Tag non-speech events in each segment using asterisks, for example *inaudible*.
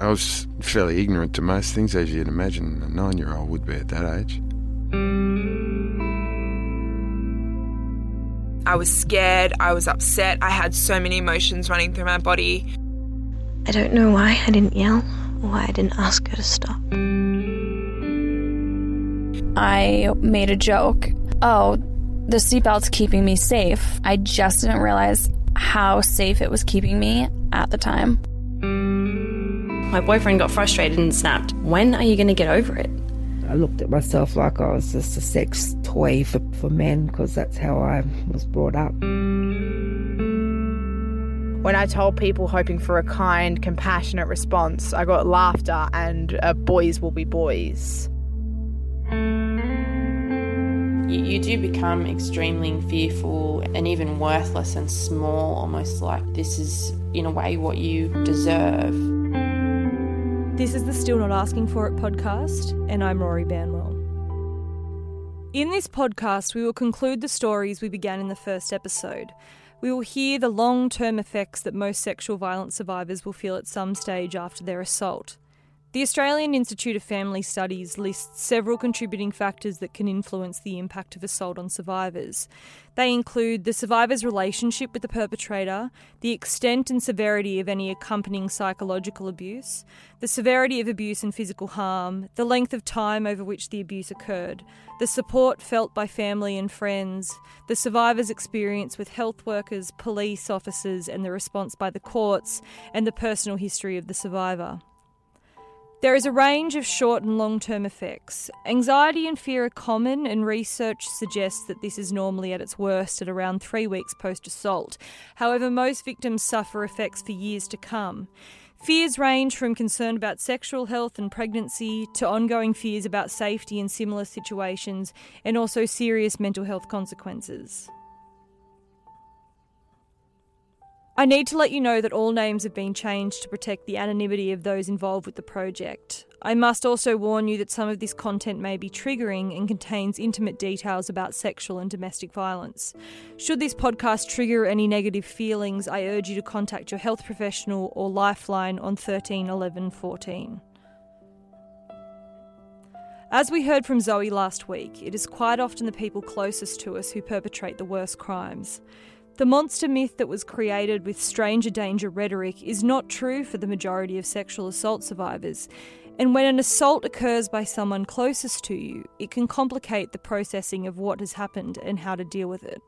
I was fairly ignorant to most things, as you'd imagine a nine year old would be at that age. I was scared, I was upset, I had so many emotions running through my body. I don't know why I didn't yell or why I didn't ask her to stop. I made a joke. Oh, the seatbelt's keeping me safe. I just didn't realize how safe it was keeping me at the time. My boyfriend got frustrated and snapped, When are you going to get over it? I looked at myself like I was just a sex toy for, for men because that's how I was brought up. When I told people hoping for a kind, compassionate response, I got laughter and uh, boys will be boys. You, you do become extremely fearful and even worthless and small, almost like this is, in a way, what you deserve. This is the Still Not Asking For It podcast, and I'm Rory Banwell. In this podcast, we will conclude the stories we began in the first episode. We will hear the long term effects that most sexual violence survivors will feel at some stage after their assault. The Australian Institute of Family Studies lists several contributing factors that can influence the impact of assault on survivors. They include the survivor's relationship with the perpetrator, the extent and severity of any accompanying psychological abuse, the severity of abuse and physical harm, the length of time over which the abuse occurred, the support felt by family and friends, the survivor's experience with health workers, police officers, and the response by the courts, and the personal history of the survivor. There is a range of short and long term effects. Anxiety and fear are common, and research suggests that this is normally at its worst at around three weeks post assault. However, most victims suffer effects for years to come. Fears range from concern about sexual health and pregnancy to ongoing fears about safety in similar situations and also serious mental health consequences. I need to let you know that all names have been changed to protect the anonymity of those involved with the project. I must also warn you that some of this content may be triggering and contains intimate details about sexual and domestic violence. Should this podcast trigger any negative feelings, I urge you to contact your health professional or Lifeline on 13 11 14. As we heard from Zoe last week, it is quite often the people closest to us who perpetrate the worst crimes. The monster myth that was created with stranger danger rhetoric is not true for the majority of sexual assault survivors. And when an assault occurs by someone closest to you, it can complicate the processing of what has happened and how to deal with it.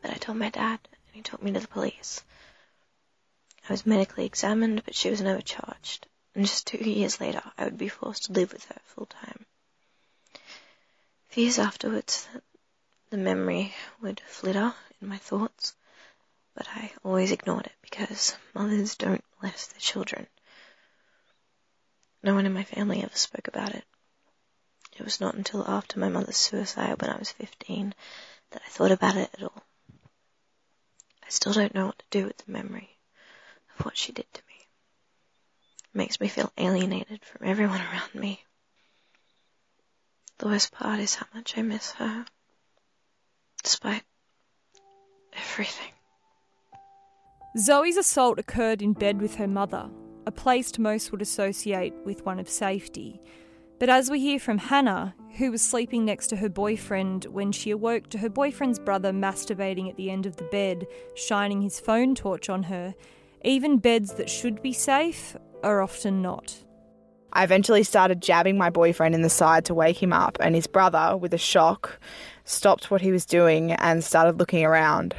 But I told my dad, and he took me to the police. I was medically examined, but she was never charged. And just two years later, I would be forced to live with her full time. Years afterwards, the memory would flitter in my thoughts, but I always ignored it because mothers don't molest their children. No one in my family ever spoke about it. It was not until after my mother's suicide when I was 15 that I thought about it at all. I still don't know what to do with the memory of what she did to me. It makes me feel alienated from everyone around me. The worst part is how much I miss her. Despite everything. Zoe's assault occurred in bed with her mother, a place most would associate with one of safety. But as we hear from Hannah, who was sleeping next to her boyfriend when she awoke to her boyfriend's brother masturbating at the end of the bed, shining his phone torch on her, even beds that should be safe are often not. I eventually started jabbing my boyfriend in the side to wake him up, and his brother, with a shock, stopped what he was doing and started looking around.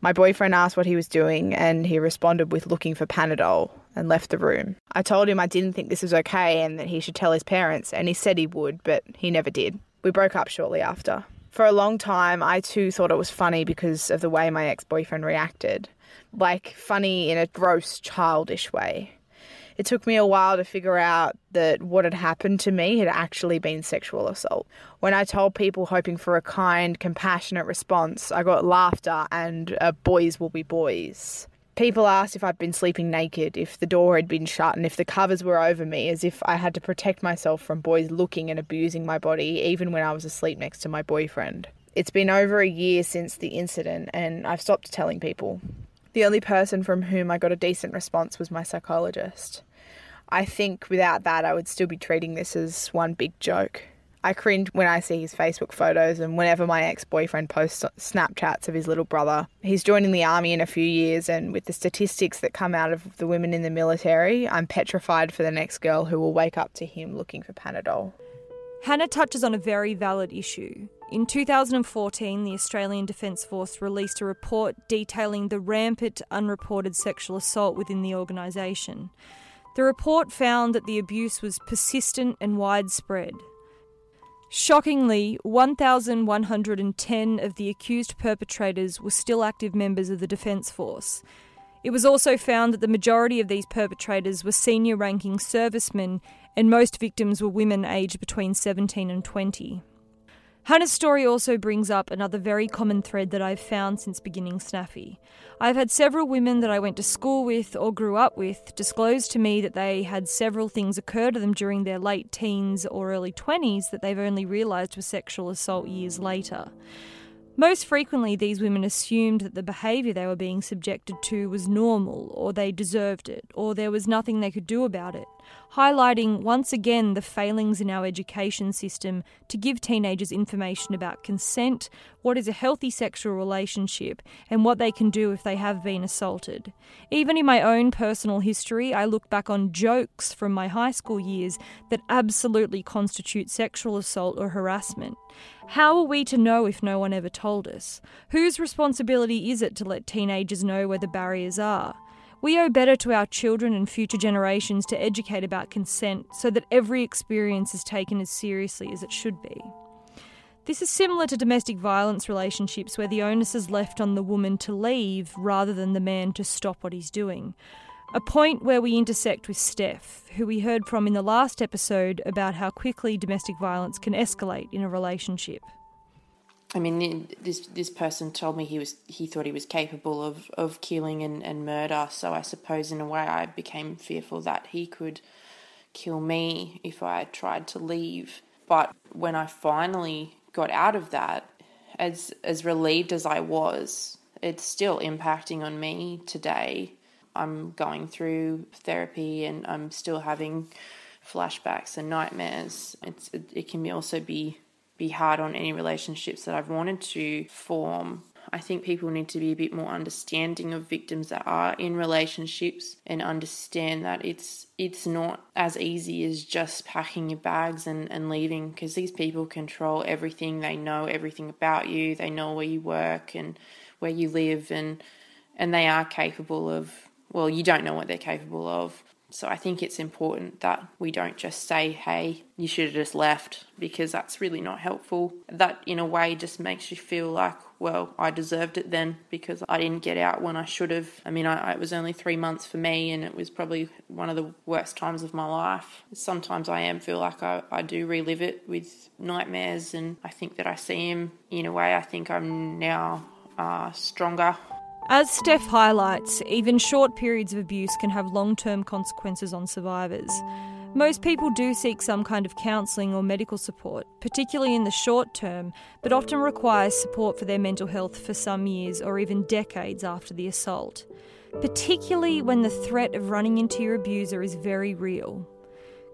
My boyfriend asked what he was doing, and he responded with looking for Panadol and left the room. I told him I didn't think this was okay and that he should tell his parents, and he said he would, but he never did. We broke up shortly after. For a long time, I too thought it was funny because of the way my ex boyfriend reacted. Like, funny in a gross, childish way. It took me a while to figure out that what had happened to me had actually been sexual assault. When I told people hoping for a kind, compassionate response, I got laughter and uh, boys will be boys. People asked if I'd been sleeping naked, if the door had been shut, and if the covers were over me, as if I had to protect myself from boys looking and abusing my body, even when I was asleep next to my boyfriend. It's been over a year since the incident, and I've stopped telling people. The only person from whom I got a decent response was my psychologist. I think without that, I would still be treating this as one big joke. I cringe when I see his Facebook photos and whenever my ex boyfriend posts Snapchats of his little brother. He's joining the army in a few years, and with the statistics that come out of the women in the military, I'm petrified for the next girl who will wake up to him looking for Panadol. Hannah touches on a very valid issue. In 2014, the Australian Defence Force released a report detailing the rampant unreported sexual assault within the organisation. The report found that the abuse was persistent and widespread. Shockingly, 1,110 of the accused perpetrators were still active members of the Defence Force. It was also found that the majority of these perpetrators were senior ranking servicemen, and most victims were women aged between 17 and 20. Hannah's story also brings up another very common thread that I've found since beginning Snaffy. I've had several women that I went to school with or grew up with disclose to me that they had several things occur to them during their late teens or early 20s that they've only realised were sexual assault years later. Most frequently, these women assumed that the behaviour they were being subjected to was normal, or they deserved it, or there was nothing they could do about it, highlighting once again the failings in our education system to give teenagers information about consent, what is a healthy sexual relationship, and what they can do if they have been assaulted. Even in my own personal history, I look back on jokes from my high school years that absolutely constitute sexual assault or harassment. How are we to know if no one ever told us? Whose responsibility is it to let teenagers know where the barriers are? We owe better to our children and future generations to educate about consent so that every experience is taken as seriously as it should be. This is similar to domestic violence relationships where the onus is left on the woman to leave rather than the man to stop what he's doing. A point where we intersect with Steph, who we heard from in the last episode about how quickly domestic violence can escalate in a relationship. I mean, this this person told me he was he thought he was capable of, of killing and, and murder. So I suppose in a way I became fearful that he could kill me if I tried to leave. But when I finally got out of that, as as relieved as I was, it's still impacting on me today. I'm going through therapy and I'm still having flashbacks and nightmares. It's it, it can also be be hard on any relationships that I've wanted to form. I think people need to be a bit more understanding of victims that are in relationships and understand that it's it's not as easy as just packing your bags and, and leaving because these people control everything. They know everything about you. They know where you work and where you live and and they are capable of well, you don't know what they're capable of. So I think it's important that we don't just say, hey, you should have just left, because that's really not helpful. That, in a way, just makes you feel like, well, I deserved it then because I didn't get out when I should have. I mean, I, it was only three months for me, and it was probably one of the worst times of my life. Sometimes I am feel like I, I do relive it with nightmares, and I think that I see him in a way, I think I'm now uh, stronger as Steph highlights, even short periods of abuse can have long term consequences on survivors. Most people do seek some kind of counselling or medical support, particularly in the short term, but often requires support for their mental health for some years or even decades after the assault, particularly when the threat of running into your abuser is very real.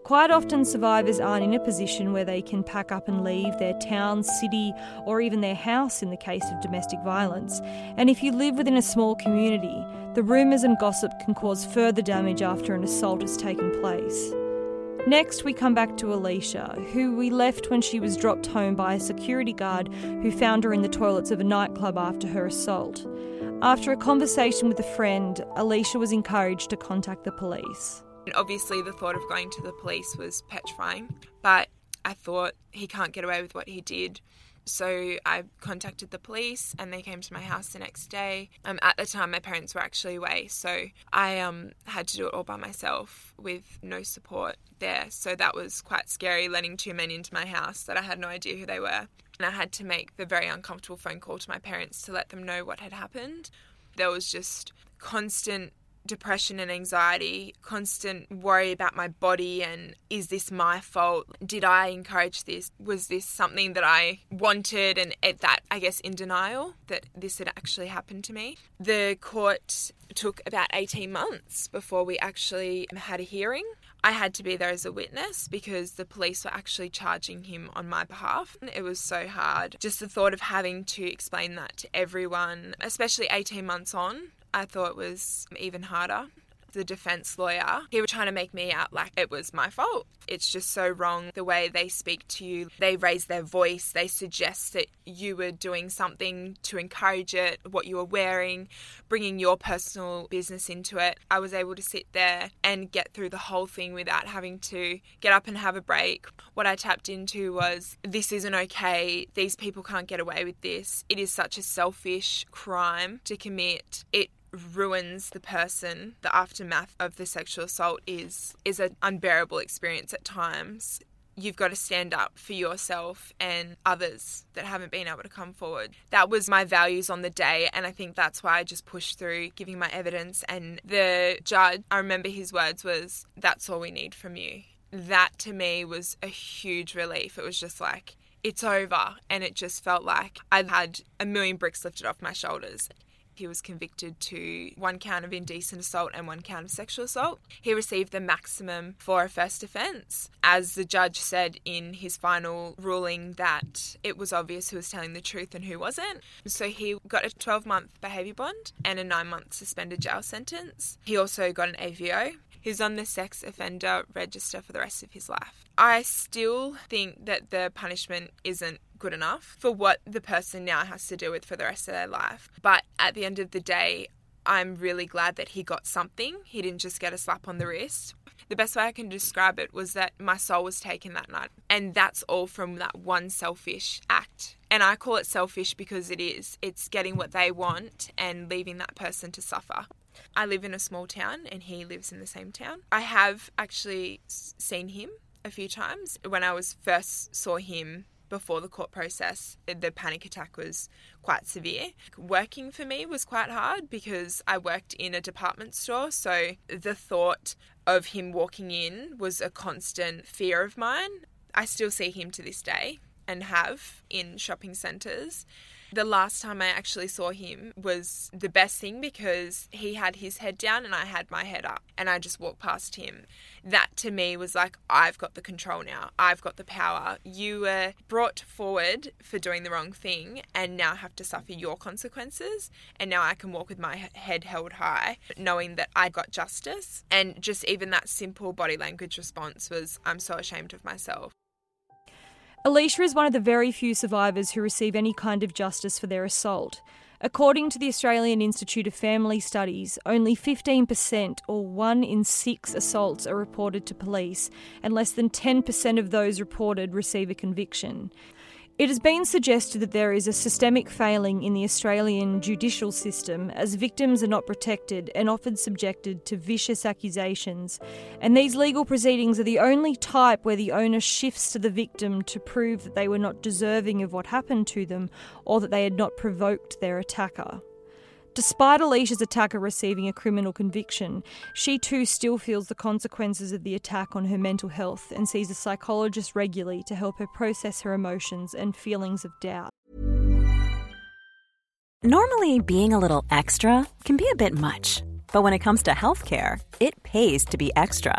Quite often, survivors aren't in a position where they can pack up and leave their town, city, or even their house in the case of domestic violence. And if you live within a small community, the rumours and gossip can cause further damage after an assault has taken place. Next, we come back to Alicia, who we left when she was dropped home by a security guard who found her in the toilets of a nightclub after her assault. After a conversation with a friend, Alicia was encouraged to contact the police. Obviously, the thought of going to the police was petrifying, but I thought he can't get away with what he did. So I contacted the police and they came to my house the next day. Um, at the time, my parents were actually away, so I um, had to do it all by myself with no support there. So that was quite scary, letting two men into my house that I had no idea who they were. And I had to make the very uncomfortable phone call to my parents to let them know what had happened. There was just constant depression and anxiety, constant worry about my body and is this my fault? Did I encourage this? Was this something that I wanted and at that I guess in denial that this had actually happened to me? The court took about 18 months before we actually had a hearing. I had to be there as a witness because the police were actually charging him on my behalf. It was so hard. Just the thought of having to explain that to everyone, especially 18 months on, I thought it was even harder. The defense lawyer, he was trying to make me out like it was my fault. It's just so wrong the way they speak to you. They raise their voice, they suggest that you were doing something to encourage it, what you were wearing, bringing your personal business into it. I was able to sit there and get through the whole thing without having to get up and have a break. What I tapped into was this isn't okay. These people can't get away with this. It is such a selfish crime to commit. It ruins the person the aftermath of the sexual assault is is an unbearable experience at times you've got to stand up for yourself and others that haven't been able to come forward. That was my values on the day, and I think that's why I just pushed through giving my evidence. And the judge, I remember his words was, That's all we need from you. That to me was a huge relief. It was just like, it's over. And it just felt like I'd had a million bricks lifted off my shoulders. He was convicted to one count of indecent assault and one count of sexual assault. He received the maximum for a first offence. As the judge said in his final ruling, that it was obvious who was telling the truth and who wasn't. So he got a 12 month behaviour bond and a nine month suspended jail sentence. He also got an AVO. He's on the sex offender register for the rest of his life. I still think that the punishment isn't good enough for what the person now has to deal with for the rest of their life. But at the end of the day, I'm really glad that he got something. He didn't just get a slap on the wrist. The best way I can describe it was that my soul was taken that night. And that's all from that one selfish act. And I call it selfish because it is. It's getting what they want and leaving that person to suffer. I live in a small town and he lives in the same town. I have actually seen him a few times. When I was first saw him before the court process, the panic attack was quite severe. Working for me was quite hard because I worked in a department store, so the thought of him walking in was a constant fear of mine. I still see him to this day and have in shopping centres. The last time I actually saw him was the best thing because he had his head down and I had my head up and I just walked past him. That to me was like, I've got the control now. I've got the power. You were brought forward for doing the wrong thing and now have to suffer your consequences. And now I can walk with my head held high, knowing that I got justice. And just even that simple body language response was, I'm so ashamed of myself. Alicia is one of the very few survivors who receive any kind of justice for their assault. According to the Australian Institute of Family Studies, only 15% or one in six assaults are reported to police, and less than 10% of those reported receive a conviction. It has been suggested that there is a systemic failing in the Australian judicial system as victims are not protected and often subjected to vicious accusations. And these legal proceedings are the only type where the onus shifts to the victim to prove that they were not deserving of what happened to them or that they had not provoked their attacker. Despite Alicia's attacker receiving a criminal conviction, she too still feels the consequences of the attack on her mental health and sees a psychologist regularly to help her process her emotions and feelings of doubt. Normally, being a little extra can be a bit much, but when it comes to healthcare, it pays to be extra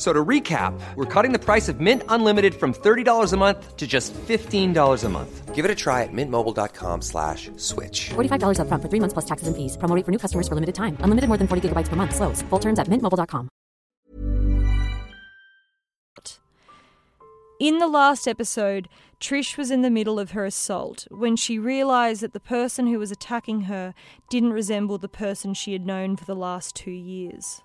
So to recap, we're cutting the price of Mint Unlimited from $30 a month to just $15 a month. Give it a try at mintmobile.com slash switch. $45 up front for three months plus taxes and fees. Promoting for new customers for limited time. Unlimited more than 40 gigabytes per month. Slows. Full terms at mintmobile.com. In the last episode, Trish was in the middle of her assault when she realised that the person who was attacking her didn't resemble the person she had known for the last two years.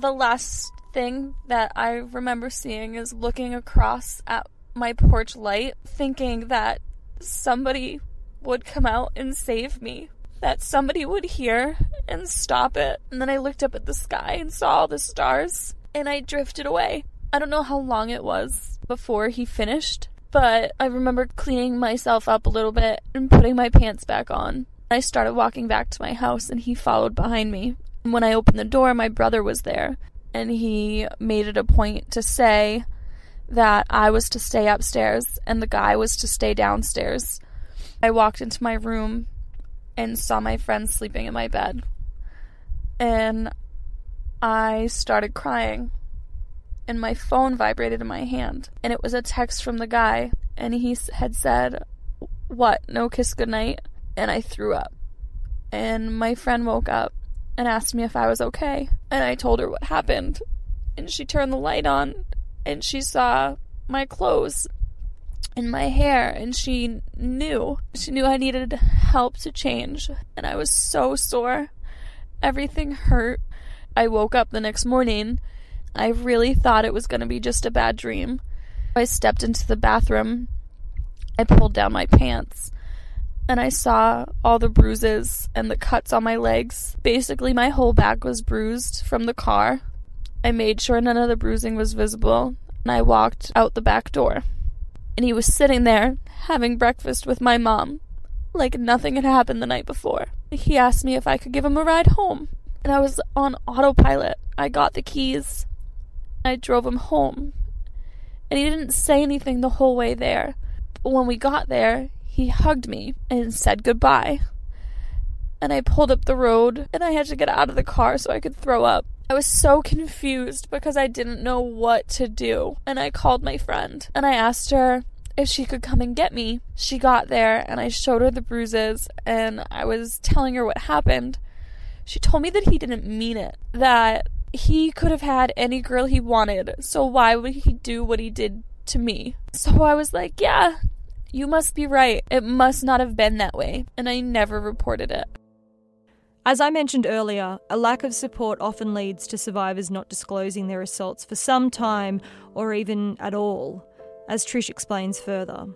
The last thing that I remember seeing is looking across at my porch light, thinking that somebody would come out and save me, that somebody would hear and stop it. And then I looked up at the sky and saw all the stars, and I drifted away. I don't know how long it was before he finished, but I remember cleaning myself up a little bit and putting my pants back on. I started walking back to my house, and he followed behind me. When I opened the door, my brother was there, and he made it a point to say that I was to stay upstairs and the guy was to stay downstairs. I walked into my room and saw my friend sleeping in my bed. And I started crying. And my phone vibrated in my hand. And it was a text from the guy. And he had said, What? No kiss goodnight? And I threw up. And my friend woke up and asked me if I was okay. And I told her what happened. And she turned the light on and she saw my clothes. and my hair and she knew. She knew I needed help to change and I was so sore. Everything hurt. I woke up the next morning. I really thought it was going to be just a bad dream. I stepped into the bathroom. I pulled down my pants and I saw all the bruises and the cuts on my legs. Basically, my whole back was bruised from the car. I made sure none of the bruising was visible and I walked out the back door. And he was sitting there having breakfast with my mom like nothing had happened the night before. He asked me if I could give him a ride home, and I was on autopilot. I got the keys. I drove him home. And he didn't say anything the whole way there. But when we got there, he hugged me and said goodbye. And I pulled up the road and I had to get out of the car so I could throw up. I was so confused because I didn't know what to do. And I called my friend and I asked her if she could come and get me. She got there and I showed her the bruises and I was telling her what happened. She told me that he didn't mean it, that he could have had any girl he wanted, so why would he do what he did to me? So I was like, yeah, you must be right. It must not have been that way. And I never reported it. As I mentioned earlier, a lack of support often leads to survivors not disclosing their assaults for some time or even at all as Trish explains further.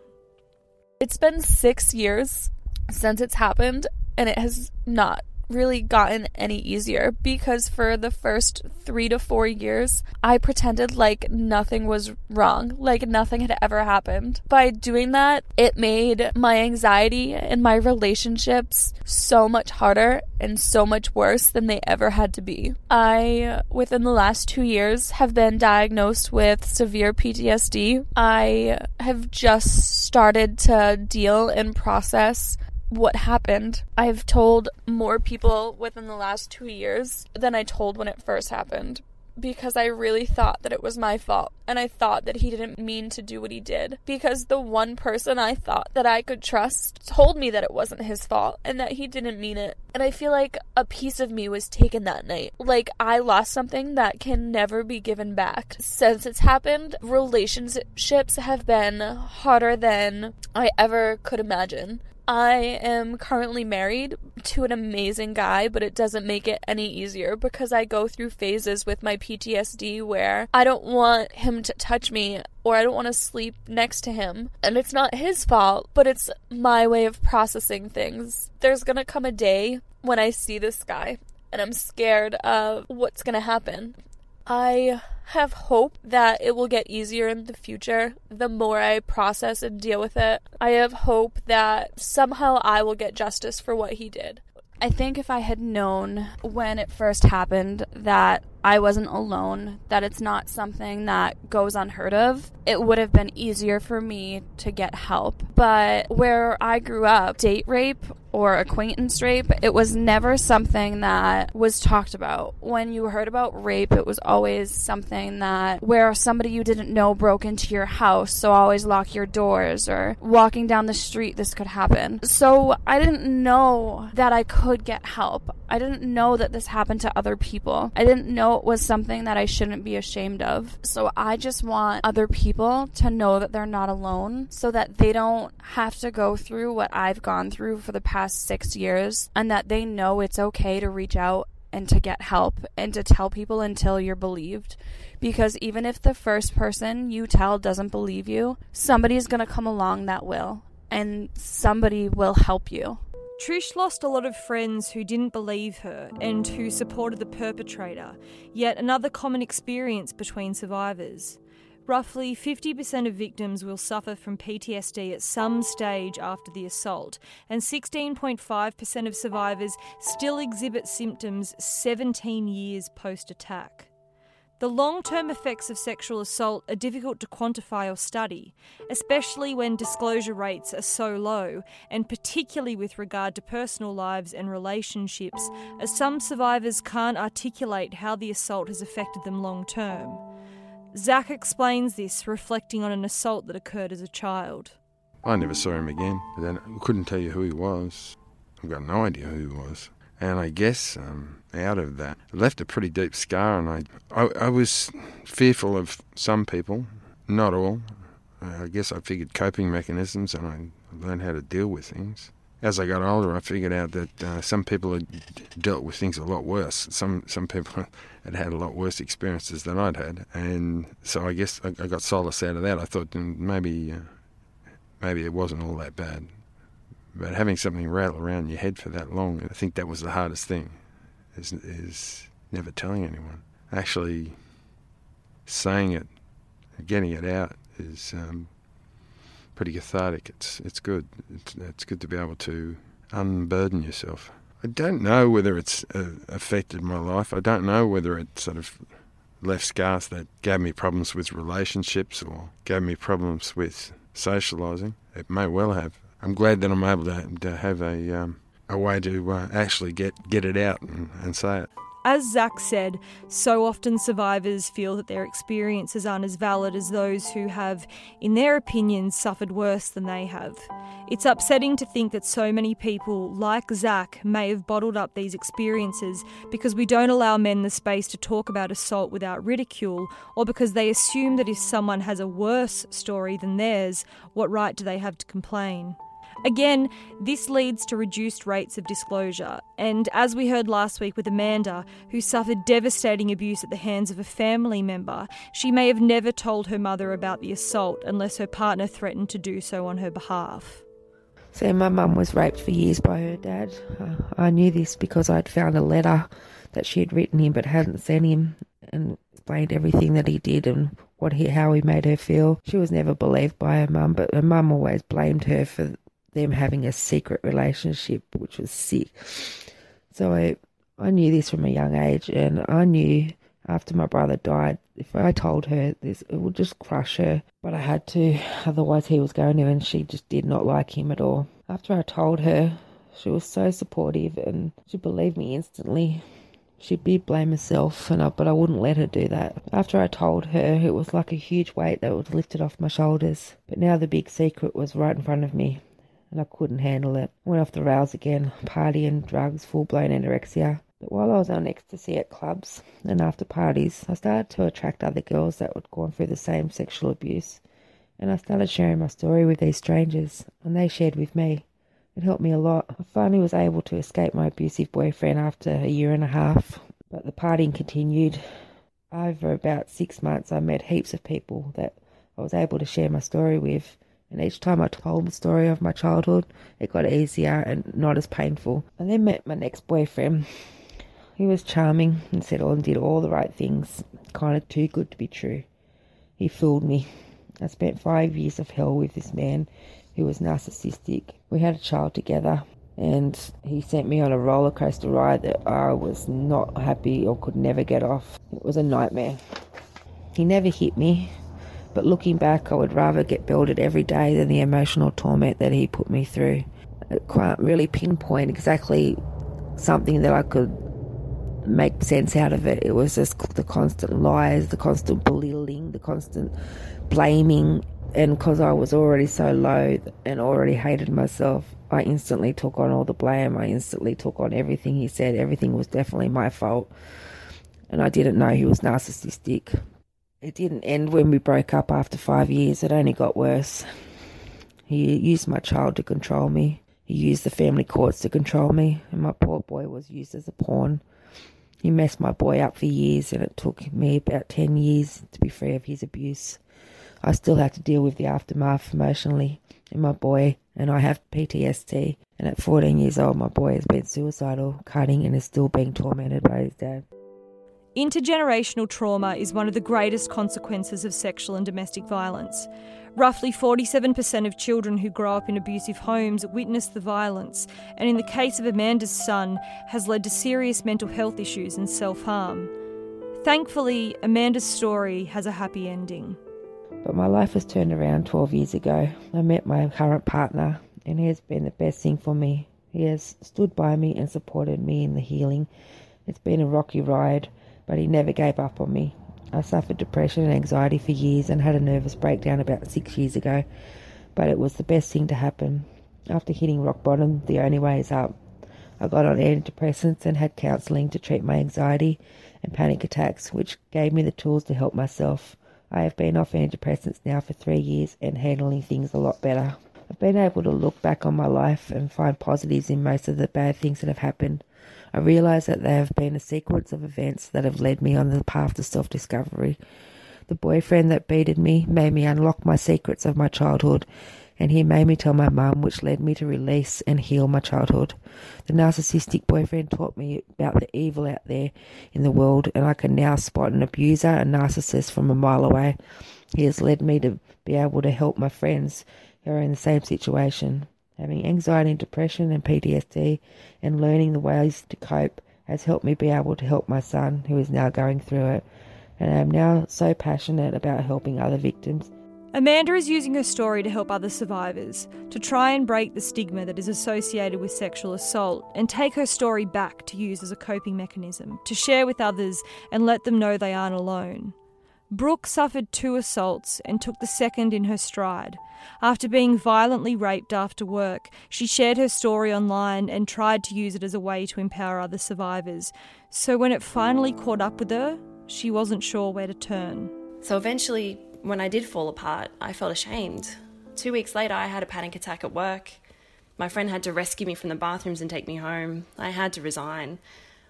It's been six years since it's happened, and it has not really gotten any easier because for the first three to four years, I pretended like nothing was wrong, like nothing had ever happened. By doing that, it made my anxiety and my relationships so much harder and so much worse than they ever had to be. I, within the last two years, have been diagnosed with severe PTSD. I have just started to deal and process what happened. I've told more people within the last two years than I told when it first happened because I really thought that it was my fault and I thought that he didn't mean to do what he did because the one person I thought that I could trust told me that it wasn't his fault and that he didn't mean it. And I feel like a piece of me was taken that night. Like I lost something that can never be given back. Since it's happened, relationships have been harder than I ever could imagine. I am currently married to an amazing guy, but it doesn't make it any easier because I go through phases with my PTSD where I don't want him to touch me or I don't want to sleep next to him. And it's not his fault, but it's my way of processing things. There's gonna come a day when I see this guy and I'm scared of what's gonna happen. I have hope that it will get easier in the future the more I process and deal with it. I have hope that somehow I will get justice for what he did. I think if I had known when it first happened that I wasn't alone, that it's not something that goes unheard of, it would have been easier for me to get help. But where I grew up, date rape or acquaintance rape, it was never something that was talked about. When you heard about rape, it was always something that where somebody you didn't know broke into your house, so always lock your doors, or walking down the street, this could happen. So I didn't know that I could get help. I didn't know that this happened to other people. I didn't know it was something that I shouldn't be ashamed of. So I just want other people to know that they're not alone so that they don't have to go through what I've gone through for the past six years and that they know it's okay to reach out and to get help and to tell people until you're believed. Because even if the first person you tell doesn't believe you, somebody's going to come along that will, and somebody will help you. Trish lost a lot of friends who didn't believe her and who supported the perpetrator, yet another common experience between survivors. Roughly 50% of victims will suffer from PTSD at some stage after the assault, and 16.5% of survivors still exhibit symptoms 17 years post attack. The long term effects of sexual assault are difficult to quantify or study, especially when disclosure rates are so low, and particularly with regard to personal lives and relationships, as some survivors can't articulate how the assault has affected them long term. Zach explains this, reflecting on an assault that occurred as a child. I never saw him again. Then I couldn't tell you who he was. I've got no idea who he was. And I guess um, out of that, it left a pretty deep scar. And I, I, I was fearful of some people, not all, I guess I figured coping mechanisms and I learned how to deal with things. As I got older, I figured out that uh, some people had dealt with things a lot worse. Some some people *laughs* had had a lot worse experiences than I'd had, and so I guess I, I got solace out of that. I thought mm, maybe uh, maybe it wasn't all that bad. But having something rattle around your head for that long, I think that was the hardest thing, is, is never telling anyone. Actually saying it, getting it out is um, pretty cathartic. It's it's good. It's, it's good to be able to unburden yourself. I don't know whether it's uh, affected my life. I don't know whether it sort of left scars that gave me problems with relationships or gave me problems with socialising. It may well have. I'm glad that I'm able to, to have a um, a way to uh, actually get, get it out and, and say it. As Zach said, so often survivors feel that their experiences aren't as valid as those who have, in their opinions, suffered worse than they have. It's upsetting to think that so many people, like Zach, may have bottled up these experiences because we don't allow men the space to talk about assault without ridicule, or because they assume that if someone has a worse story than theirs, what right do they have to complain? Again, this leads to reduced rates of disclosure, and as we heard last week with Amanda, who suffered devastating abuse at the hands of a family member, she may have never told her mother about the assault unless her partner threatened to do so on her behalf. So, my mum was raped for years by her dad. Uh, I knew this because I'd found a letter that she had written him but hadn't sent him and explained everything that he did and what he, how he made her feel. She was never believed by her mum, but her mum always blamed her for them having a secret relationship, which was sick. So I, I knew this from a young age, and I knew after my brother died, if I told her this, it would just crush her. But I had to, otherwise he was going to, and she just did not like him at all. After I told her, she was so supportive, and she believed me instantly. She did blame herself, and I, but I wouldn't let her do that. After I told her, it was like a huge weight that was lifted off my shoulders. But now the big secret was right in front of me and I couldn't handle it. Went off the rails again, partying, drugs, full blown anorexia. But while I was on ecstasy at clubs and after parties, I started to attract other girls that had gone through the same sexual abuse. And I started sharing my story with these strangers, and they shared with me. It helped me a lot. I finally was able to escape my abusive boyfriend after a year and a half, but the partying continued. Over about six months, I met heaps of people that I was able to share my story with and each time I told the story of my childhood, it got easier and not as painful. I then met my next boyfriend. He was charming and said all and did all the right things, kind of too good to be true. He fooled me. I spent five years of hell with this man who was narcissistic. We had a child together, and he sent me on a roller coaster ride that I was not happy or could never get off. It was a nightmare. He never hit me, but looking back, I would rather get belted every day than the emotional torment that he put me through. I can't really pinpoint exactly something that I could make sense out of it. It was just the constant lies, the constant belittling, the constant blaming. And because I was already so low and already hated myself, I instantly took on all the blame. I instantly took on everything he said. Everything was definitely my fault. And I didn't know he was narcissistic. It didn't end when we broke up after five years, it only got worse. He used my child to control me. He used the family courts to control me, and my poor boy was used as a pawn. He messed my boy up for years, and it took me about 10 years to be free of his abuse. I still have to deal with the aftermath emotionally, and my boy and I have PTSD. And at 14 years old, my boy has been suicidal, cutting, and is still being tormented by his dad. Intergenerational trauma is one of the greatest consequences of sexual and domestic violence. Roughly 47% of children who grow up in abusive homes witness the violence, and in the case of Amanda's son, has led to serious mental health issues and self harm. Thankfully, Amanda's story has a happy ending. But my life has turned around 12 years ago. I met my current partner, and he has been the best thing for me. He has stood by me and supported me in the healing. It's been a rocky ride but he never gave up on me. I suffered depression and anxiety for years and had a nervous breakdown about six years ago, but it was the best thing to happen. After hitting rock bottom, the only way is up. I got on antidepressants and had counselling to treat my anxiety and panic attacks, which gave me the tools to help myself. I have been off antidepressants now for three years and handling things a lot better. I've been able to look back on my life and find positives in most of the bad things that have happened. I realise that there have been a sequence of events that have led me on the path to self discovery. The boyfriend that beated me made me unlock my secrets of my childhood, and he made me tell my mum, which led me to release and heal my childhood. The narcissistic boyfriend taught me about the evil out there in the world, and I can now spot an abuser and narcissist from a mile away. He has led me to be able to help my friends who are in the same situation. Having anxiety and depression and PTSD and learning the ways to cope has helped me be able to help my son who is now going through it. And I am now so passionate about helping other victims. Amanda is using her story to help other survivors, to try and break the stigma that is associated with sexual assault, and take her story back to use as a coping mechanism, to share with others and let them know they aren't alone. Brooke suffered two assaults and took the second in her stride. After being violently raped after work, she shared her story online and tried to use it as a way to empower other survivors. So when it finally caught up with her, she wasn't sure where to turn. So eventually, when I did fall apart, I felt ashamed. Two weeks later, I had a panic attack at work. My friend had to rescue me from the bathrooms and take me home. I had to resign.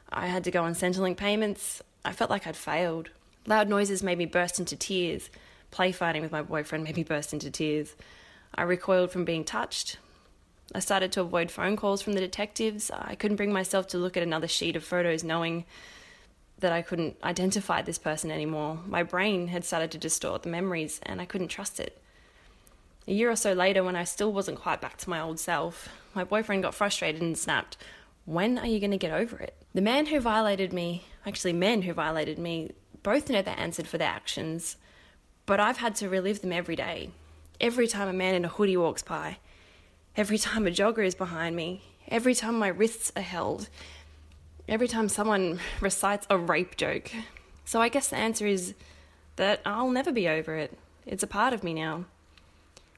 I had to go on Centrelink payments. I felt like I'd failed. Loud noises made me burst into tears. Play fighting with my boyfriend made me burst into tears. I recoiled from being touched. I started to avoid phone calls from the detectives. I couldn't bring myself to look at another sheet of photos knowing that I couldn't identify this person anymore. My brain had started to distort the memories and I couldn't trust it. A year or so later, when I still wasn't quite back to my old self, my boyfriend got frustrated and snapped, When are you going to get over it? The man who violated me, actually, men who violated me, both know they're answered for their actions, but I've had to relive them every day. Every time a man in a hoodie walks by, every time a jogger is behind me, every time my wrists are held, every time someone *laughs* recites a rape joke. So I guess the answer is that I'll never be over it. It's a part of me now.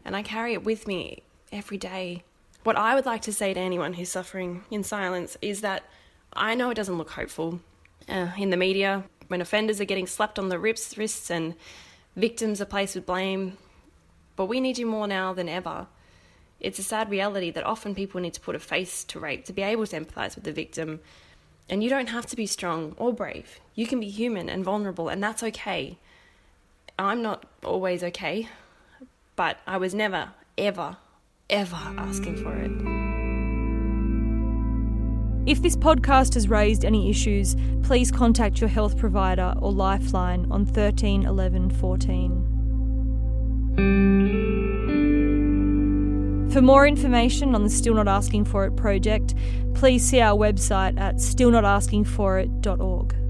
And I carry it with me every day. What I would like to say to anyone who's suffering in silence is that I know it doesn't look hopeful. Uh, in the media, when offenders are getting slapped on the wrists, wrists and victims are placed with blame. But we need you more now than ever. It's a sad reality that often people need to put a face to rape to be able to empathise with the victim. And you don't have to be strong or brave. You can be human and vulnerable, and that's okay. I'm not always okay, but I was never, ever, ever asking for it. If this podcast has raised any issues, please contact your health provider or Lifeline on 13 11 14. For more information on the Still Not Asking For It project, please see our website at stillnotaskingforit.org.